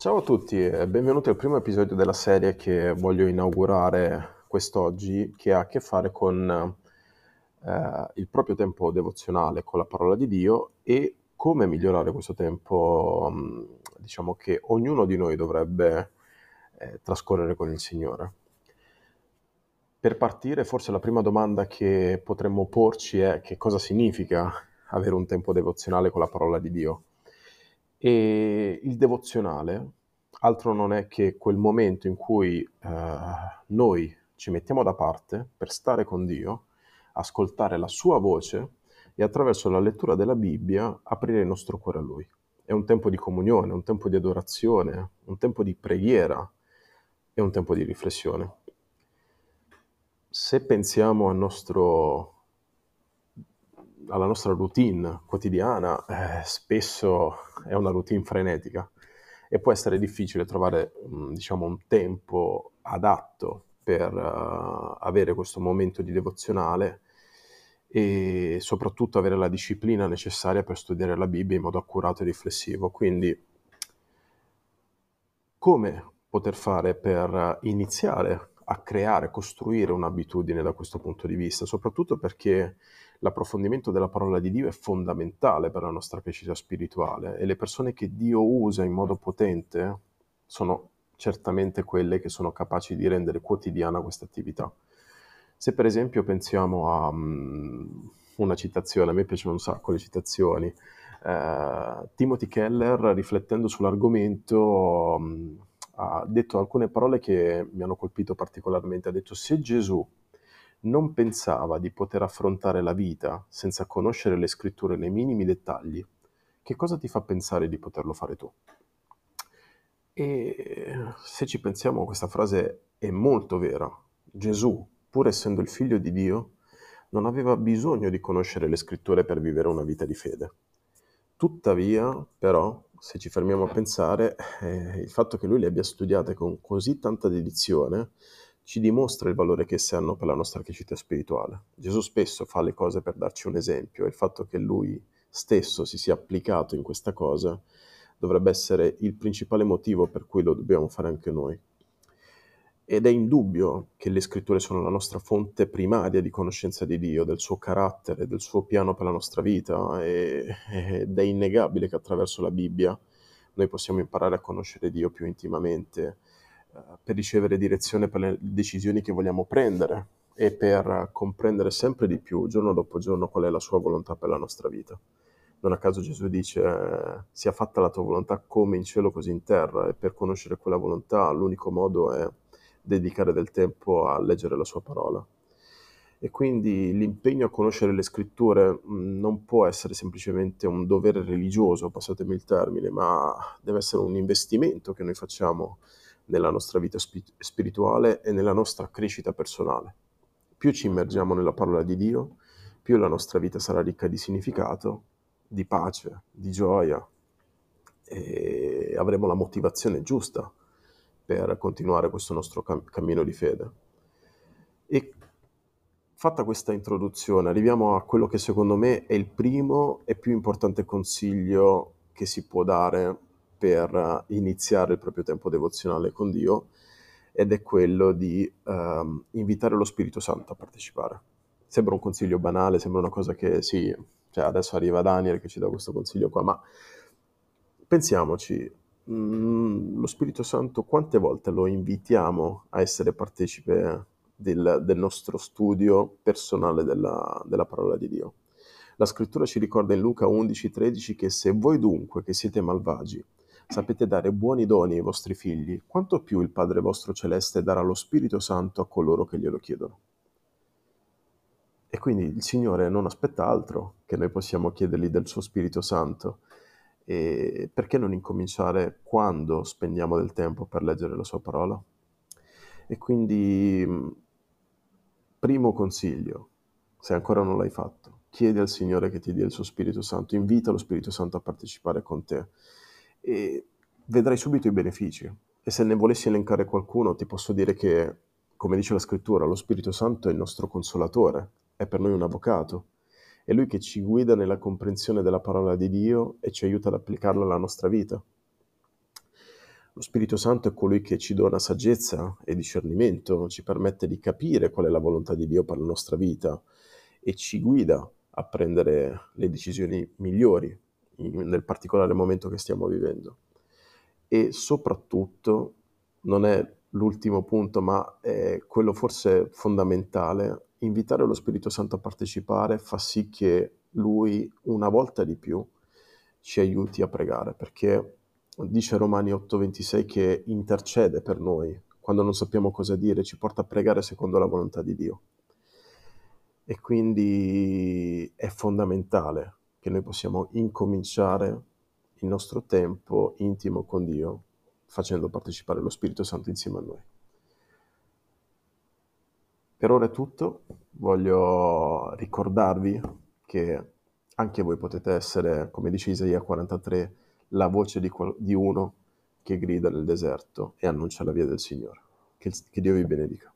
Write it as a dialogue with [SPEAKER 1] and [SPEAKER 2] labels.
[SPEAKER 1] Ciao a tutti e benvenuti al primo episodio della serie che voglio inaugurare quest'oggi, che ha a che fare con eh, il proprio tempo devozionale con la parola di Dio e come migliorare questo tempo, mh, diciamo che ognuno di noi dovrebbe eh, trascorrere con il Signore. Per partire, forse la prima domanda che potremmo porci è che cosa significa avere un tempo devozionale con la parola di Dio. E il devozionale altro non è che quel momento in cui eh, noi ci mettiamo da parte per stare con Dio, ascoltare la sua voce e attraverso la lettura della Bibbia aprire il nostro cuore a Lui. È un tempo di comunione, un tempo di adorazione, un tempo di preghiera e un tempo di riflessione. Se pensiamo al nostro alla nostra routine quotidiana, eh, spesso è una routine frenetica e può essere difficile trovare mm, diciamo, un tempo adatto per uh, avere questo momento di devozionale e soprattutto avere la disciplina necessaria per studiare la Bibbia in modo accurato e riflessivo. Quindi come poter fare per iniziare a creare, costruire un'abitudine da questo punto di vista, soprattutto perché l'approfondimento della parola di Dio è fondamentale per la nostra crescita spirituale e le persone che Dio usa in modo potente sono certamente quelle che sono capaci di rendere quotidiana questa attività. Se per esempio pensiamo a um, una citazione, a me piacciono un sacco le citazioni, uh, Timothy Keller riflettendo sull'argomento um, ha detto alcune parole che mi hanno colpito particolarmente, ha detto se Gesù non pensava di poter affrontare la vita senza conoscere le scritture nei minimi dettagli, che cosa ti fa pensare di poterlo fare tu? E se ci pensiamo, questa frase è molto vera. Gesù, pur essendo il figlio di Dio, non aveva bisogno di conoscere le scritture per vivere una vita di fede. Tuttavia, però, se ci fermiamo a pensare, eh, il fatto che lui le abbia studiate con così tanta dedizione ci dimostra il valore che esse hanno per la nostra crescita spirituale. Gesù spesso fa le cose per darci un esempio e il fatto che lui stesso si sia applicato in questa cosa dovrebbe essere il principale motivo per cui lo dobbiamo fare anche noi. Ed è indubbio che le scritture sono la nostra fonte primaria di conoscenza di Dio, del suo carattere, del suo piano per la nostra vita e, ed è innegabile che attraverso la Bibbia noi possiamo imparare a conoscere Dio più intimamente eh, per ricevere direzione per le decisioni che vogliamo prendere e per comprendere sempre di più, giorno dopo giorno, qual è la sua volontà per la nostra vita. Non a caso Gesù dice sia fatta la tua volontà come in cielo così in terra e per conoscere quella volontà l'unico modo è dedicare del tempo a leggere la sua parola. E quindi l'impegno a conoscere le scritture non può essere semplicemente un dovere religioso, passatemi il termine, ma deve essere un investimento che noi facciamo nella nostra vita spirituale e nella nostra crescita personale. Più ci immergiamo nella parola di Dio, più la nostra vita sarà ricca di significato, di pace, di gioia e avremo la motivazione giusta per continuare questo nostro cam- cammino di fede. E fatta questa introduzione, arriviamo a quello che secondo me è il primo e più importante consiglio che si può dare per iniziare il proprio tempo devozionale con Dio ed è quello di um, invitare lo Spirito Santo a partecipare. Sembra un consiglio banale, sembra una cosa che sì, cioè adesso arriva Daniel che ci dà questo consiglio qua, ma pensiamoci, mm, lo Spirito Santo quante volte lo invitiamo a essere partecipe del, del nostro studio personale della, della parola di Dio? La scrittura ci ricorda in Luca 11:13 che se voi dunque che siete malvagi sapete dare buoni doni ai vostri figli, quanto più il Padre vostro celeste darà lo Spirito Santo a coloro che glielo chiedono. E quindi il Signore non aspetta altro che noi possiamo chiedergli del suo Spirito Santo. E perché non incominciare quando spendiamo del tempo per leggere la sua parola? E quindi, primo consiglio, se ancora non l'hai fatto, chiedi al Signore che ti dia il suo Spirito Santo, invita lo Spirito Santo a partecipare con te e vedrai subito i benefici. E se ne volessi elencare qualcuno, ti posso dire che, come dice la scrittura, lo Spirito Santo è il nostro consolatore, è per noi un avvocato. È lui che ci guida nella comprensione della parola di Dio e ci aiuta ad applicarla alla nostra vita. Lo Spirito Santo è colui che ci dona saggezza e discernimento, ci permette di capire qual è la volontà di Dio per la nostra vita e ci guida a prendere le decisioni migliori nel particolare momento che stiamo vivendo. E soprattutto, non è l'ultimo punto, ma è quello forse fondamentale, invitare lo Spirito Santo a partecipare fa sì che lui una volta di più ci aiuti a pregare, perché dice Romani 8:26 che intercede per noi, quando non sappiamo cosa dire, ci porta a pregare secondo la volontà di Dio. E quindi è fondamentale che noi possiamo incominciare il nostro tempo intimo con Dio facendo partecipare lo Spirito Santo insieme a noi. Per ora è tutto, voglio ricordarvi che anche voi potete essere, come dice Isaia 43, la voce di, qual- di uno che grida nel deserto e annuncia la via del Signore. Che, che Dio vi benedica.